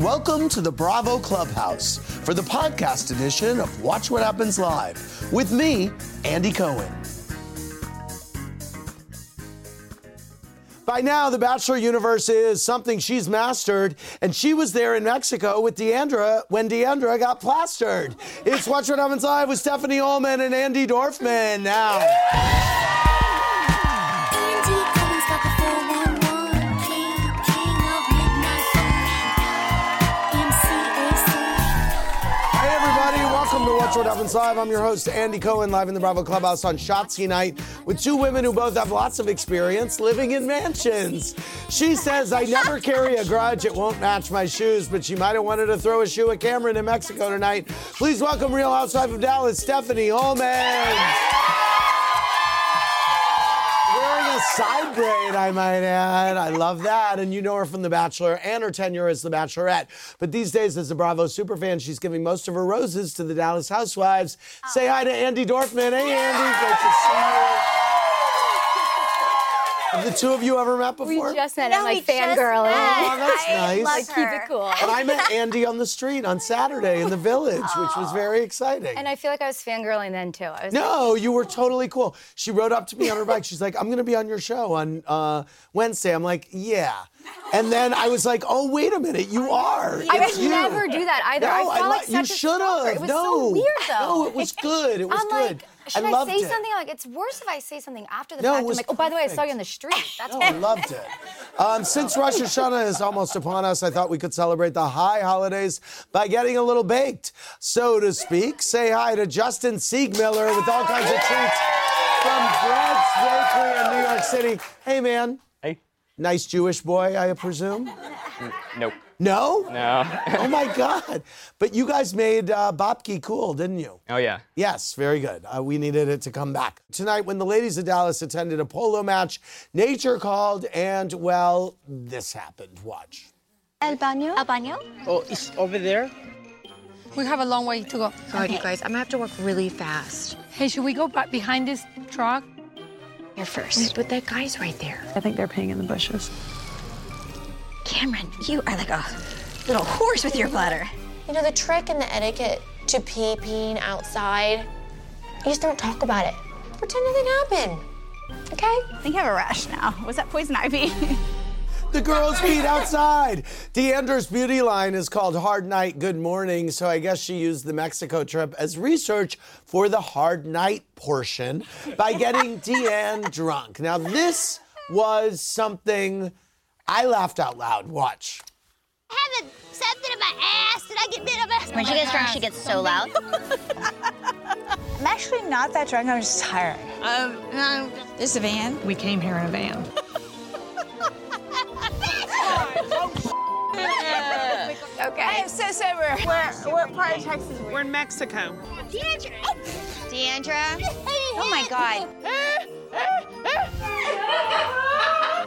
Welcome to the Bravo Clubhouse for the podcast edition of Watch What Happens Live with me, Andy Cohen. By now, the Bachelor universe is something she's mastered, and she was there in Mexico with Deandra when Deandra got plastered. It's Watch What Happens Live with Stephanie Hollman and Andi Dorfman now. Watch What Happens Live. I'm your host, Andy Cohen, live in the Bravo Clubhouse on Shotzi night with two women who both have lots of experience living in mansions. She says, I never carry a grudge, it won't match my shoes, but she might have wanted to throw a shoe at Cameron in Mexico tonight. Please welcome Real Housewife of Dallas, Stephanie Hollman. A side braid, I might add. I love that. And you know her from The Bachelor and her tenure as The Bachelorette. But these days, as a Bravo superfan, she's giving most of her roses to the Dallas Housewives. Oh. Say hi to Andi Dorfman. Hey, Andy. Great to see you. Have the two of you ever met before? We just met. No, I'm like fangirling. met. Oh, that's I nice. love Like, Keep her. it cool. and I met Andy on the street on Saturday in the village, which was very exciting. And I feel like I was fangirling then too. I was No, you were totally cool. She rode up to me on her bike. She's like, I'm going to be on your show on uh, Wednesday. I'm like, yeah. And then I was like, oh, wait a minute, you are. I would you. never do that either. No, I felt li- like you such a should stalker. have. It was no. so weird though. No, it was good. It was I'm good. like, should I I, loved say it. something? Like, it's worse if I say something after the No, it fact. I'm was like, oh, by the way, I saw you on the street. That's No, I loved it. Um, since Rosh Hashanah is almost upon us, I thought we could celebrate the high holidays by getting a little baked, so to speak. Say hi to Justin Siegmiller with all kinds of treats from Bread's Bakery in New York City. Hey, man. Hey. Nice Jewish boy, I presume. Nope. No? No. Oh my God! But you guys made uh, babka cool, didn't you? oh yeah. Yes, very good. Uh, we needed it to come back. Tonight, when the ladies of Dallas attended a polo match, nature called, and well, this happened. Watch. El baño. El baño. Oh, it's over there? We have a long way to go. God, you guys, I'm gonna have to walk really fast. Hey, should we go back behind this truck? Here first. But that guy's right there. I think they're peeing in the bushes. Cameron, you are like a little horse with your bladder. You know, the trick and the etiquette to pee peeing outside, you just don't talk about it. Pretend nothing happened. Okay? I think I have a rash now. Was that poison ivy? The girls peed outside. Deandra's beauty line is called Hard Night Good Morning, so I guess she used the Mexico trip as research for the Hard Night portion by getting Deandra drunk. Now, this was something I laughed out loud. Watch. I have a, something in my ass. Did I get bit of it? When she gets drunk, she gets so loud. I'm actually not that drunk. I'm just tired. Um, um this a van. We came here in a van. Okay. I am so sober. Where, what part of Texas are we? We're in Mexico. Deandra. Deandra. Oh my God.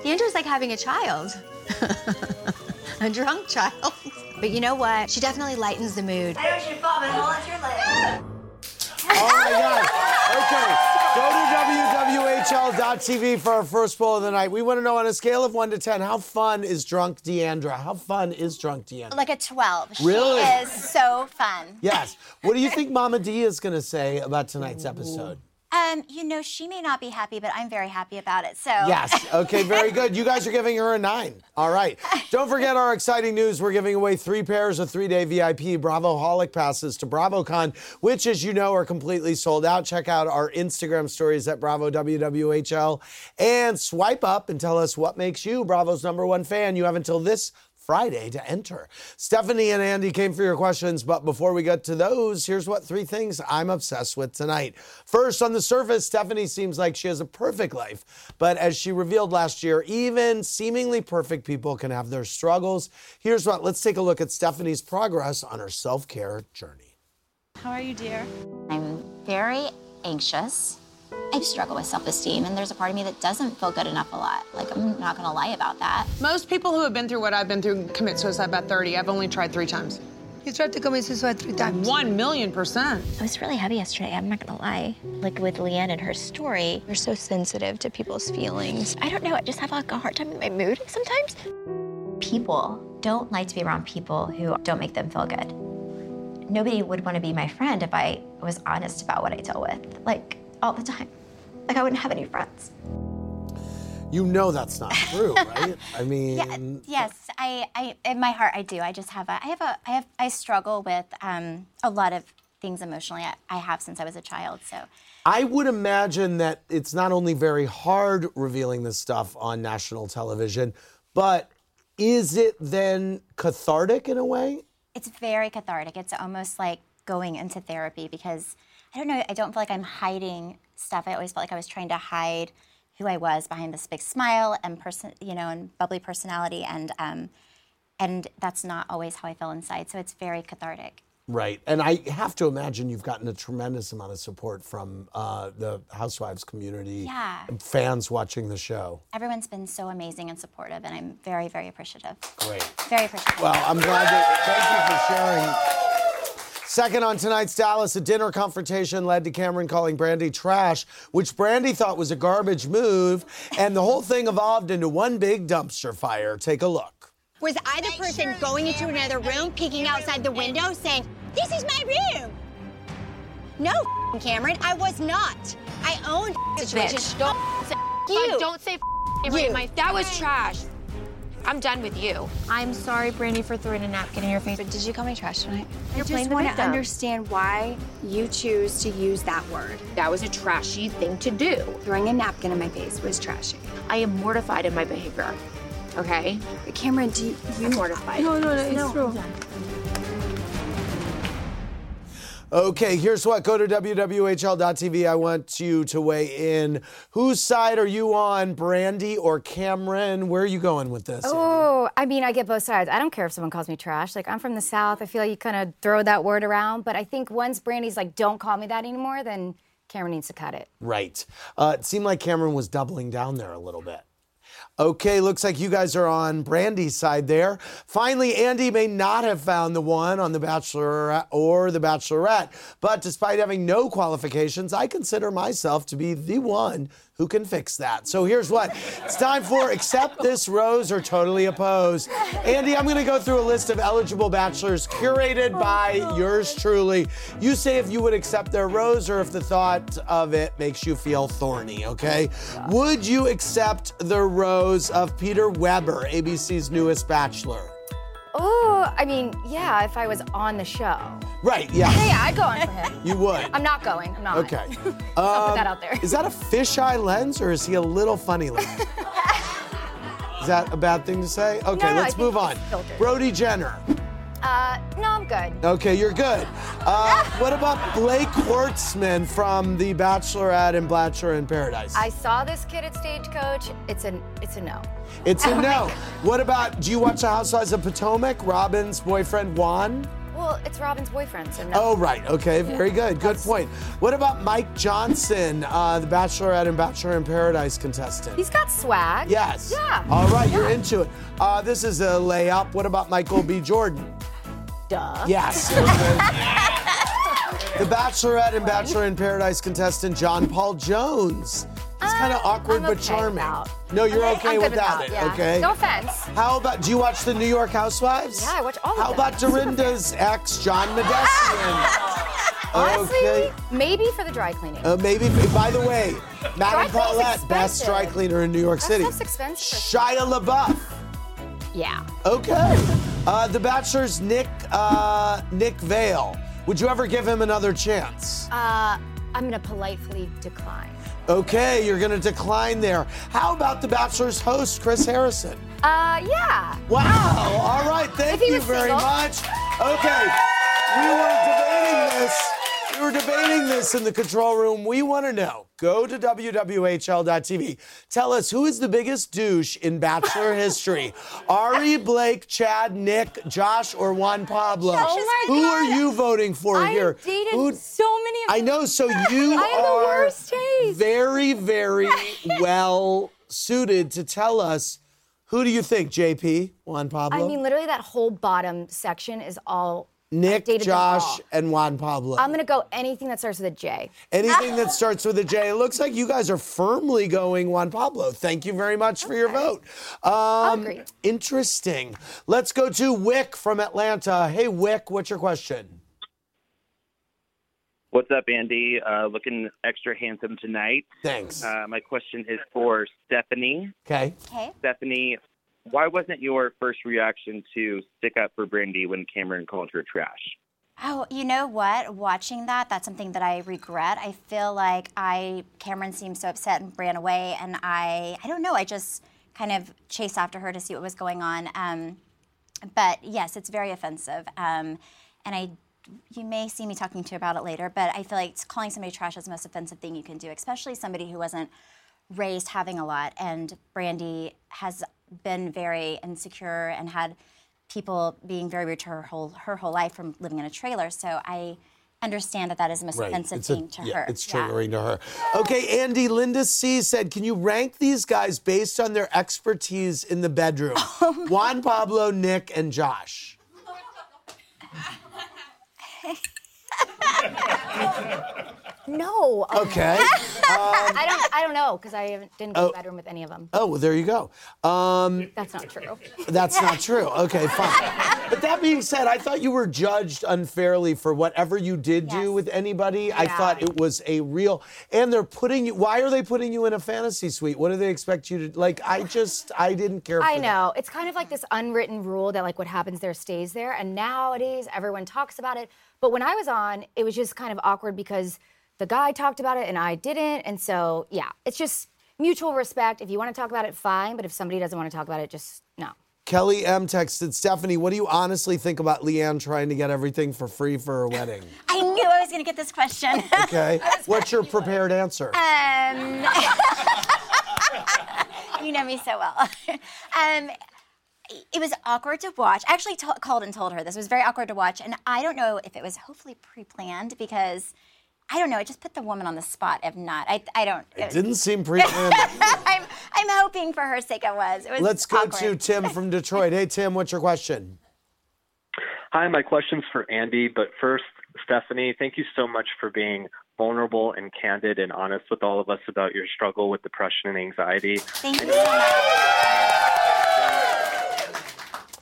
Deandra's like having a child. a drunk child. But you know what? She definitely lightens the mood. I know you fall, but hold on to your leg. Oh my God. Okay. Go to WWHL.tv for our first poll of the night. We want to know on a scale of 1 to 10, how fun is drunk Deandra? How fun is drunk Deandra? Like a 12. Really? She is so fun. Yes. What do you think Mama D is going to say about tonight's episode? Um, you know, she may not be happy, but I'm very happy about it. So Yes. Okay, very good. You guys are giving her a nine. All right. Don't forget our exciting news. We're giving away three pairs of three day VIP Bravo Holic passes to BravoCon, which, as you know, are completely sold out. Check out our Instagram stories at Bravo WWHL and swipe up and tell us what makes you Bravo's number one fan. You have until this Friday to enter. Stephanie and Andy came for your questions, but before we get to those, here's what three things I'm obsessed with tonight. First, on the surface, Stephanie seems like she has a perfect life, but as she revealed last year, even seemingly perfect people can have their struggles. Here's what let's take a look at Stephanie's progress on her self care journey. How are you, dear? I'm very anxious. I struggle with self esteem, and there's a part of me that doesn't feel good enough a lot. Like, I'm not gonna lie about that. Most people who have been through what I've been through commit suicide by 30. I've only tried three times. You tried to commit suicide three times. One million percent. I was really heavy yesterday, I'm not gonna lie. Like with Leanne and her story, you're so sensitive to people's feelings. I don't know, I just have like a hard time in my mood sometimes. People don't like to be around people who don't make them feel good. Nobody would wanna be my friend if I was honest about what I deal with, like all the time. Like, I wouldn't have any friends. You know that's not true, right? I mean, Yeah, yes, I, I, in my heart, I do. I just have a, I have a, I have, I struggle with um, a lot of things emotionally. I, I have since I was a child. So I would imagine that it's not only very hard revealing this stuff on national television, but is it then cathartic in a way? it's very cathartic. It's almost like going into therapy because I don't know. I don't feel like I'm hiding stuff. I always felt like I was trying to hide who I was behind this big smile and person, you know, and bubbly personality, and um, and that's not always how I feel inside. So it's very cathartic. Right. And I have to imagine you've gotten a tremendous amount of support from uh, the Housewives community, Yeah. fans watching the show. Everyone's been so amazing and supportive, and I'm very, very appreciative. Great. Very appreciative. Well, I'm glad that, thank you for sharing. Second on tonight's Dallas, a dinner confrontation led to Cameron calling Brandy trash, which Brandy thought was a garbage move, and the whole thing evolved into one big dumpster fire. Take a look. Was I the person going into another room, peeking outside the window, saying, This is my room? No, Cameron, I was not. I owned the situation. Don't say You. Don't say You. in my That was trash. I'm done with you. I'm sorry, Brandy, for throwing a napkin in your face. But did you call me trash tonight? You're I just want to understand why you choose to use that word. That was a trashy thing to do. Throwing a napkin in my face was trashy. I am mortified in my behavior. Okay? Cameron, do you, you mortified. No, no, no, it's true. Okay, here's what. Go to WWHL.tv. I want you to weigh in. Whose side are you on, Brandy or Cameron? Where are you going with this? Oh, I mean, I get both sides. I don't care if someone calls me trash. Like, I'm from the South. I feel like you kind of throw that word around. But I think once Brandy's like, don't call me that anymore, then Cameron needs to cut it. Right. Uh, it seemed like Cameron was doubling down there a little bit. Okay, looks like you guys are on Brandy's side there. Finally, Andy may not have found the one on The Bachelor or The Bachelorette, but despite having no qualifications, I consider myself to be the one who can fix that. So here's what it's time for accept this rose or totally oppose. Andy, I'm going to go through a list of eligible bachelors curated oh, by yours truly. You say if you would accept their rose or if the thought of it makes you feel thorny, okay? Would you accept the rose of Peter Weber, ABC's newest bachelor? Oh, I mean, yeah, if I was on the show. Right, yeah. Yeah, yeah, I'd go on for him. You would. I'm not going. I'm not. Okay. I'll put Um, that out there. Is that a fisheye lens or is he a little funny lens? is that a bad thing to say? Okay, No, let's move on. Brody Jenner. Uh, no, I'm good. Okay, you're good. Uh, what about Blake Horstmann from The Bachelorette and Bachelor in Paradise? I saw this kid at Stagecoach. It's a, it's a no. it's a Oh no. What about, do you watch The Housewives of Potomac? Robin's boyfriend Juan? Well, it's Robin's boyfriend, so no. Oh, right. Okay, very good. Good point. What about Mike Johnson, uh, the Bachelorette and Bachelor in Paradise contestant? He's got swag. Yes. Yeah. All right, you're into it. Uh, this is a layup. What about Michael B. Jordan? Duh. Yes. the Bachelorette and Bachelor in Paradise contestant John Paul Jones. He's kind of awkward I'm but charming. without. No, you're Okay, okay, I'm good without without, it. yeah. Okay. No offense. How about? Do you watch the New York Housewives? Yeah, I watch all of How them. about Dorinda's ex, John Mahdessian? Honestly, Okay. maybe for the dry cleaning. Uh, maybe. By the way, Madame cleaning's Paulette, best expensive. dry cleaner in New York That City. stuff's expensive. Shia LaBeouf. Yeah. Okay. Uh, the Bachelor's Nick uh, Nick Viall. Would you ever give him another chance? Uh, I'm gonna politely decline. Okay, you're gonna decline there. How about the Bachelor's host, Chris Harrison? Uh, yeah. Wow. All right. Thank you very single. much. Okay. We were debating this. We were debating this in the control room. We want to know. Go to WWHL.tv. Tell us who is the biggest douche in Bachelor history? Ari, Blake, Chad, Nick, Josh, or Juan Pablo? Oh who God. are you voting for I here? dated Who- so many of I know. So you I have the are very, very well suited to tell us. Who do you think, JP? Juan Pablo? I mean, literally, that whole bottom section is all. Nick, dated. Josh, and Juan Pablo. I'm gonna go anything that starts with a J. Anything that starts with a J. It looks like you guys are firmly going Juan Pablo. Thank you very much for your vote. Um, agree. Interesting. Let's go to Wick from Atlanta. Hey, Wick, what's your question? What's up, Andy? Uh, looking extra handsome tonight. Thanks. Uh, my question is for Stephanie. Okay. Okay. Stephanie, why wasn't your first reaction to stick up for Brandy when Cameron called her trash? Oh, you know what? Watching that, that's something that I regret. I feel like I Cameron seemed so upset and ran away, and I I don't know. I just kind of chased after her to see what was going on. Um, but yes, it's very offensive, um, and I. You may see me talking to you about it later, but I feel like calling somebody trash is the most offensive thing you can do, especially somebody who wasn't raised having a lot. And Brandy has been very insecure and had people being very rude to her whole her whole life from living in a trailer. So I understand that that is the most offensive It's a- thing to yeah, her. It's Yeah. triggering to her. Okay, Andy, Linda C said, can you rank these guys based on their expertise in the bedroom? Oh Juan Pablo, Nick, and Josh. No. Okay. I don't. I don't know because I haven't- didn't go to Oh. the bedroom with any of them. Oh, well, there you go. Um, That's not true. That's not true. Okay, fine. But that being said, I thought you were judged unfairly for whatever you did do with anybody. I Yeah. thought it was a real. And they're putting you. Why are they putting you in a fantasy suite? What do they expect you to like? I just I didn't care. For I that. know. It's kind of like this unwritten rule that like what happens there stays there. And nowadays everyone talks about it. But when I was on, it was just kind of awkward because the guy talked about it and I didn't. And so yeah, it's just mutual respect. If you want to talk about it, fine. But if somebody doesn't want to talk about it, just no. Kelly M texted Stephanie. What do you honestly think about Leanne trying to get everything for free for her wedding? I knew I was going to get this question. Okay. What's your prepared answer? Um, you know me so well. Um, it was awkward to watch. I actually t- called and told her this. It was very awkward to watch, and I don't know if it was hopefully pre-planned because I don't know. I just put the woman on the spot. If not, I I don't. It didn't seem pre-planned. I'm I'm hoping for her sake it was. It was Let's go awkward. to Tim from Detroit. Hey, Tim, what's your question? Hi, my question's for Andy, but first, Stephanie, thank you so much for being vulnerable and candid and honest with all of us about your struggle with depression and anxiety. Thank you so much.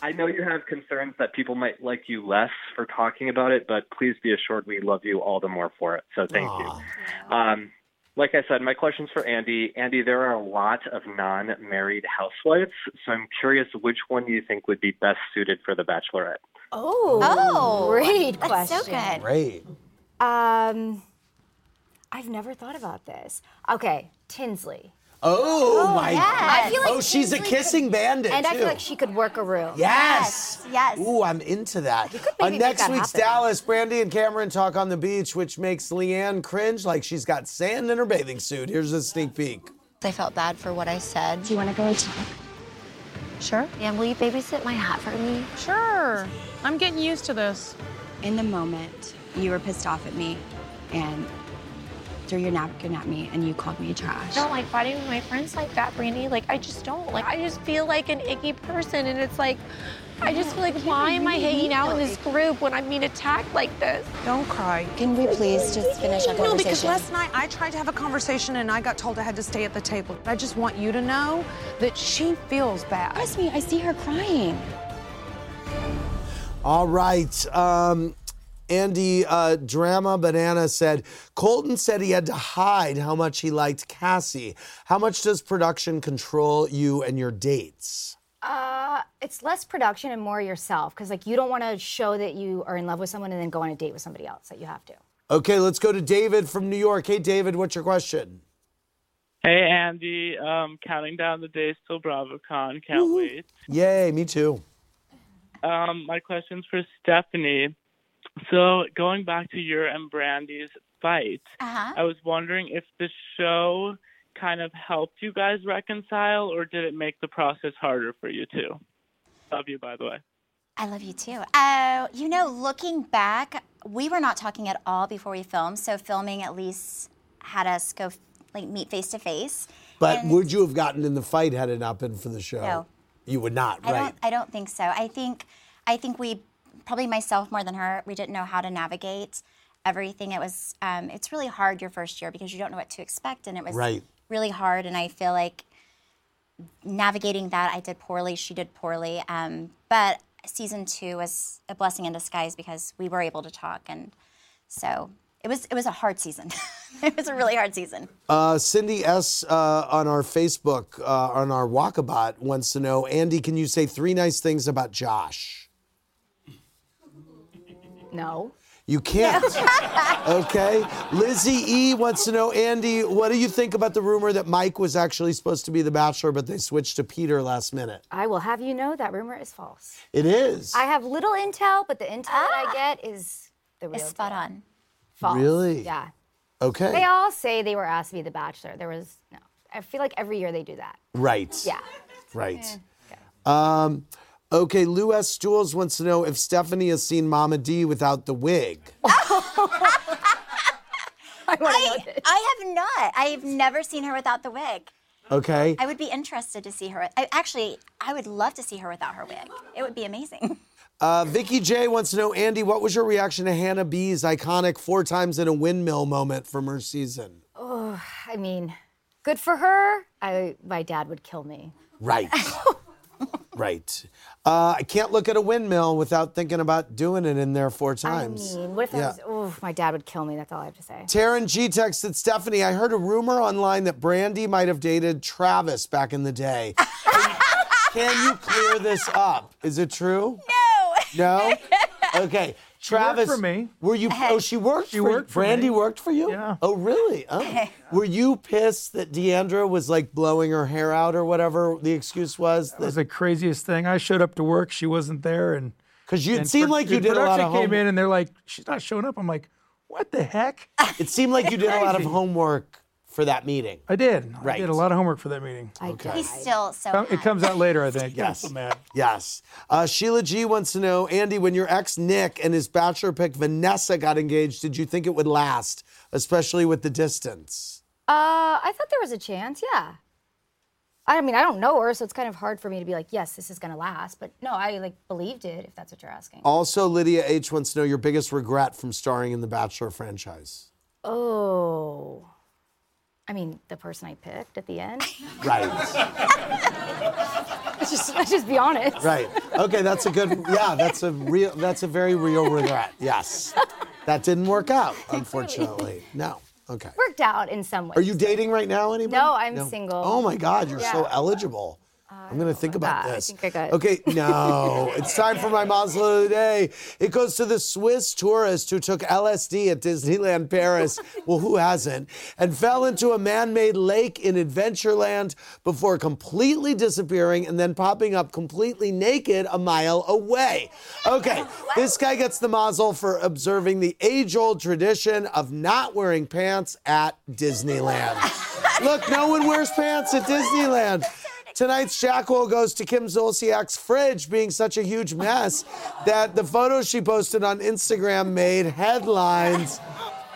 I know you have concerns that people might like you less for talking about it, but please be assured we love you all the more for it. So thank you. Um, like I said, my question's for Andy. Andy, there are a lot of non married housewives, so I'm curious which one do you think would be best suited for The Bachelorette? Oh, Oh, great that's question. so good. Great. Um, I've never thought about this. Okay, Tinsley. Oh, oh, my yes. I feel like Oh, she's a Tinsley kissing bandit. And I feel like she could work a room. Yes. Yes. Ooh, I'm into that. could On maybe uh, make next that week's happen. Dallas, Brandy and Cameron talk on the beach, which makes Leanne cringe like she's got sand in her bathing suit. Here's a sneak peek. I felt bad for what I said. Do you want to go and talk? Sure. Yeah, will you babysit my hat for me? Sure. I'm getting used to this. In the moment, you were pissed off at me and threw your napkin at me and you called me trash. I don't like fighting with my friends like that, Brandy. Like, I just don't. Like, I just feel like an icky person. And it's like, I just feel like, why am I hanging out in this group when I'm being attacked like this? Don't cry. Can we please just finish our No, because last night I tried to have a conversation and I got told I had to stay at the table. I just want you to know that she feels bad. Trust me, I see her crying. All right. Um, Andy, uh, Drama Banana said Colton said he had to hide how much he liked Cassie. How much does production control you and your dates? Uh, it's less production and more yourself because like you don't want to show that you are in love with someone and then go on a date with somebody else that you have to. Okay, let's go to David from New York. Hey, David, what's your question? Hey, Andy. Um, counting down the days till BravoCon. Can't wait. Yay, me too. Um, my question's for Stephanie. So, going back to your and Brandy's fight, Uh-huh. I was wondering if the show kind of helped you guys reconcile, or did it make the process harder for you too? Love you, by the way. I love you too. Uh, you know, looking back, we were not talking at all before we filmed, so filming at least had us go like meet face to face. But And- would you have gotten in the fight had it not been for the show? No. You would not, I right? don't. I don't think so. I think. I think we probably myself more than her. We didn't know how to navigate everything. It was. Um, it's really hard your first year because you don't know what to expect, and it was Right. really hard. And I feel like navigating that, I did poorly. She did poorly. Um, but season two was a blessing in disguise because we were able to talk, and so it was. It was a hard season. it was a really hard season. Uh, Cindy S. Uh, on our Facebook, uh, on our Walkabout, wants to know Andy, can you say three nice things about Josh? No. You can't. okay. Lizzie E. wants to know Andy, what do you think about the rumor that Mike was actually supposed to be the bachelor, but they switched to Peter last minute? I will have you know that rumor is false. It is. I have little intel, but the intel that I get is the real. Is spot on. False. Really? Yeah. Okay. They all say they were asked to be the bachelor. There was no. I feel like every year they do that. Right. Yeah. Right. Um, okay, Lou S. Jules wants to know if Stephanie has seen Mama D without the wig. I, I have not. I've never seen her without the wig. Okay. I would be interested to see her. I, actually, I would love to see her without her wig. It would be amazing. Uh, Vicky J wants to know, Andy, what was your reaction to Hannah B's iconic four times in a windmill moment from her season? Oh, I mean, good for her. I my dad would kill me. Right. right. Uh, I can't look at a windmill without thinking about doing it in there four times. I mean, what if that Yeah. was? Oh, my dad would kill me. That's all I have to say. Taryn G texted Stephanie, I heard a rumor online that Brandy might have dated Travis back in the day. Can, can you clear this up? Is it true? No. No? Okay. Travis. for me. Were you oh she worked She for worked you. for Brandy me. worked for you? Yeah. Oh really? Oh. Were you pissed that Deandra was like blowing her hair out or whatever the excuse was? That was the craziest thing. I showed up to work, she wasn't there, and 'Cause you- it and seemed pro- like you did a lot of production came in and they're like, she's not showing up. I'm like, what the heck? It seemed like you did a lot of homework for that meeting. I did. Right. I Right. did a lot of homework for that meeting. I okay. He's still so. Com- It comes out later, I think. Yes. I'm so mad. Yes. Uh, Sheila G wants to know, Andy, when your ex Nick and his bachelor pick Vanessa got engaged, did you think it would last, especially with the distance? Uh, I thought there was a chance. Yeah. I mean, I don't know her, so it's kind of hard for me to be like, yes, this is gonna last. But no, I like believed it. If that's what you're asking. Also, Lydia H wants to know your biggest regret from starring in the Bachelor franchise. Oh. I mean, the person I picked at the end. Right. let's just let's just be honest. right. Okay, that's a good. Yeah, that's a real. That's a very real regret. Yes. That didn't work out, unfortunately. No. Okay. Worked out in some way. Are you dating right now, anybody? No, I'm single. Oh my God, you're so Yeah. I'm gonna think about that. I this. think I got- Okay, no, it's time for my Mazel of the day. It goes to the Swiss tourist who took LSD at Disneyland Paris. well, who hasn't? And fell into a man-made lake in Adventureland before completely disappearing and then popping up completely naked a mile away. Okay, this guy gets the Mazel for observing the age-old tradition of not wearing pants at Disneyland. Look, no one wears pants at Disneyland. Tonight's Jackhole goes to Kim Zolciak's fridge being such a huge mess that the photos she posted on Instagram made headlines.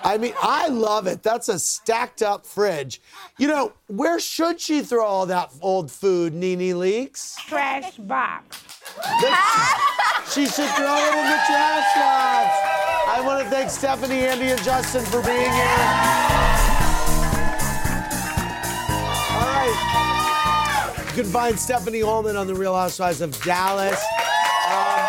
I mean, I love it. That's a stacked up fridge. You know, where should she throw all that old food, NeNe Leakes? Trash box. She should throw it in the trash box. I want to thank Stephanie, Andy, and Justin for being here. Can find Stephanie Hollman on The Real Housewives of Dallas. Um,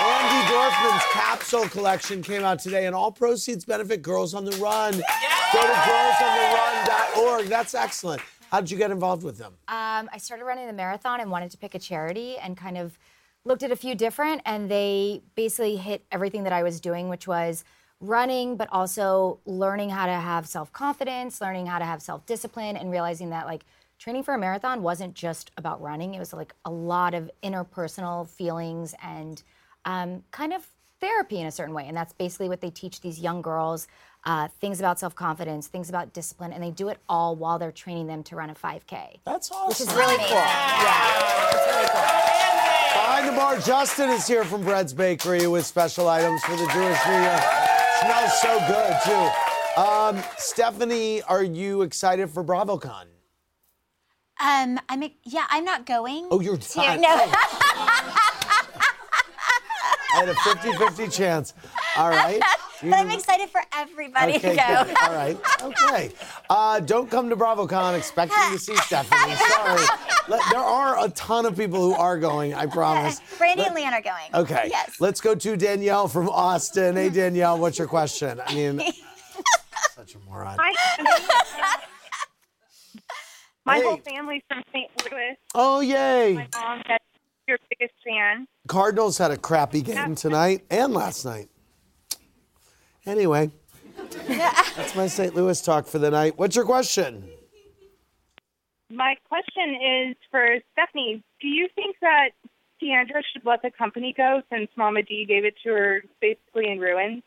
Andi Dorfman's capsule collection came out today, and all proceeds benefit Girls on the Run. Go to girlsontherun.org. That's excellent. How did you get involved with them? Um, I started running the marathon and wanted to pick a charity and kind of looked at a few different, and they basically hit everything that I was doing, which was running, but also learning how to have self confidence, learning how to have self discipline, and realizing that like training for a marathon wasn't just about running. It was like a lot of interpersonal feelings and um, kind of therapy in a certain way. And that's basically what they teach these young girls uh, things about self confidence, things about discipline, and they do it all while they're training them to run a 5K. That's awesome. Which is really cool. Yeah, it's really cool. Behind the bar, Justin is here from Bread's Bakery with special items for the Jewish New Year. Smells so good, too. Um, Stephanie, are you excited for BravoCon? Um, I'm yeah, I'm not going. Oh, you're to, not. No. I had a 50 50 chance. All right. but I'm excited for everybody Okay, to go. good. All right. Okay. Uh, don't come to BravoCon expecting to see Stephanie. Sorry. Let- there are a ton of people who are going, I promise. Brandy and Leon are going. Okay. Yes. Let's go to Danielle from Austin. Hey, Danielle, what's your question? I mean, such a moron. My Hey. whole family's from St. Louis. Oh, yay. My mom is your biggest fan. Cardinals had a crappy game tonight and last night. Anyway, that's my St. Louis talk for the night. What's your question? My question is for Stephanie. Do you think that Deandra should let the company go since Mama D gave it to her basically in ruins?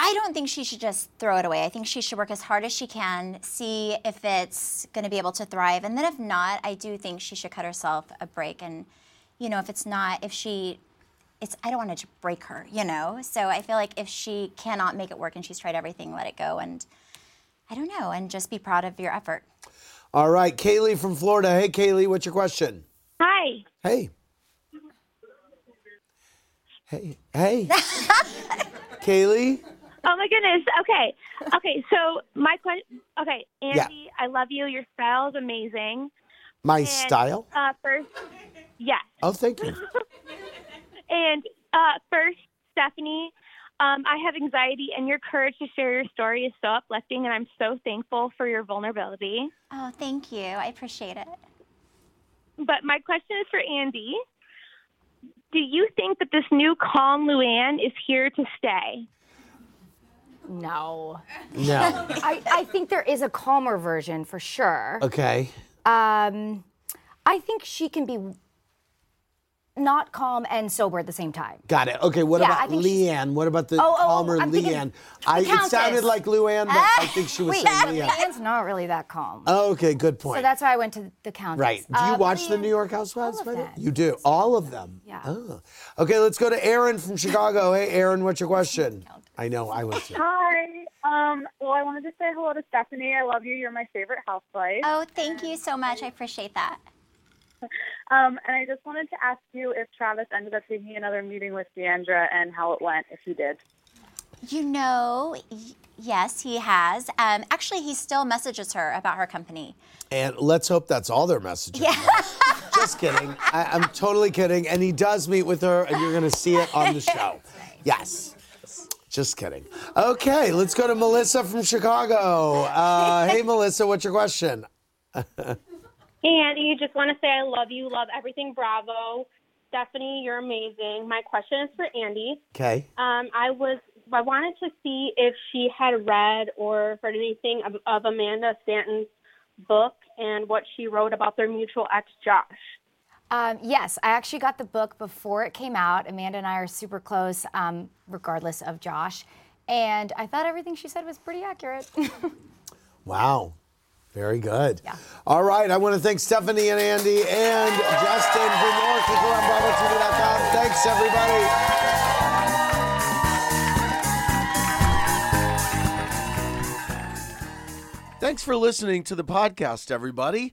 I don't think she should just throw it away. I think she should work as hard as she can, see if it's going to be able to thrive. And then if not, I do think she should cut herself a break. And, you know, if it's not, if she, it's, I don't want it to break her, you know? So I feel like if she cannot make it work and she's tried everything, let it go. And I don't know, and just be proud of your effort. All right, Kaylee from Florida. Hey, Kaylee, what's your question? Hi. Hey. Hey, hey. Kaylee? Oh my goodness. Okay. Okay. So my question. Okay, Yeah. Andy, I love you. Your style is amazing. My And, style? Uh, first, yes. Oh, thank you. And uh, first, Stephanie, um, I have anxiety, and your courage to share your story is so uplifting, and I'm so thankful for your vulnerability. Oh, thank you. I appreciate it. But my question is for Andy. Do you think that this new calm Luann is here to stay? No. No. I, I think there is a calmer version for sure. Okay. Um, I think she can be not calm and sober at the same time. Got it. Okay, what Yeah, I about think she's- Leanne? What about the Oh, oh, oh, calmer I'm thinking Leanne? the I, it Countess. sounded like Luann, but I think she was Wait, saying Leanne. Leanne's not really that calm. Okay, good point. So that's why I went to the Countess. Right. Do you Uh, watch the Leanne- New York Housewives? all of by the- them. You do. All of them. Yeah. Oh. Okay, let's go to Aaron from Chicago. Hey, Aaron, what's your question? I know, I was. Hi. Um, well, I wanted to say hello to Stephanie. I love you. You're my favorite housewife. Oh, thank you so much. I appreciate that. Um, and I just wanted to ask you if Travis ended up taking another meeting with Deandra and how it went, if he did. You know, y- yes, he has. Um, actually, he still messages her about her company. And let's hope that's all their messages. Yeah. Just kidding. I, I'm totally kidding. And he does meet with her, and you're going to see it on the show. Yes. Just kidding. Okay, let's go to Melissa from Chicago. Uh, hey, Melissa, what's your question? Hey, Andy, just want to say I love you, love everything Bravo. Stephanie, you're amazing. My question is for Andy. Okay. Um, I was I wanted to see if she had read or heard anything of, of Amanda Stanton's book and what she wrote about their mutual ex, Josh. Um, yes, I actually got the book before it came out. Amanda and I are super close, um, regardless of Josh. And I thought everything she said was pretty accurate. Wow. Very good. Yeah. All right. I want to thank Stephanie and Andy and Justin for more. Click around BravoTV.com. Thanks, everybody. Thanks for listening to the podcast, everybody.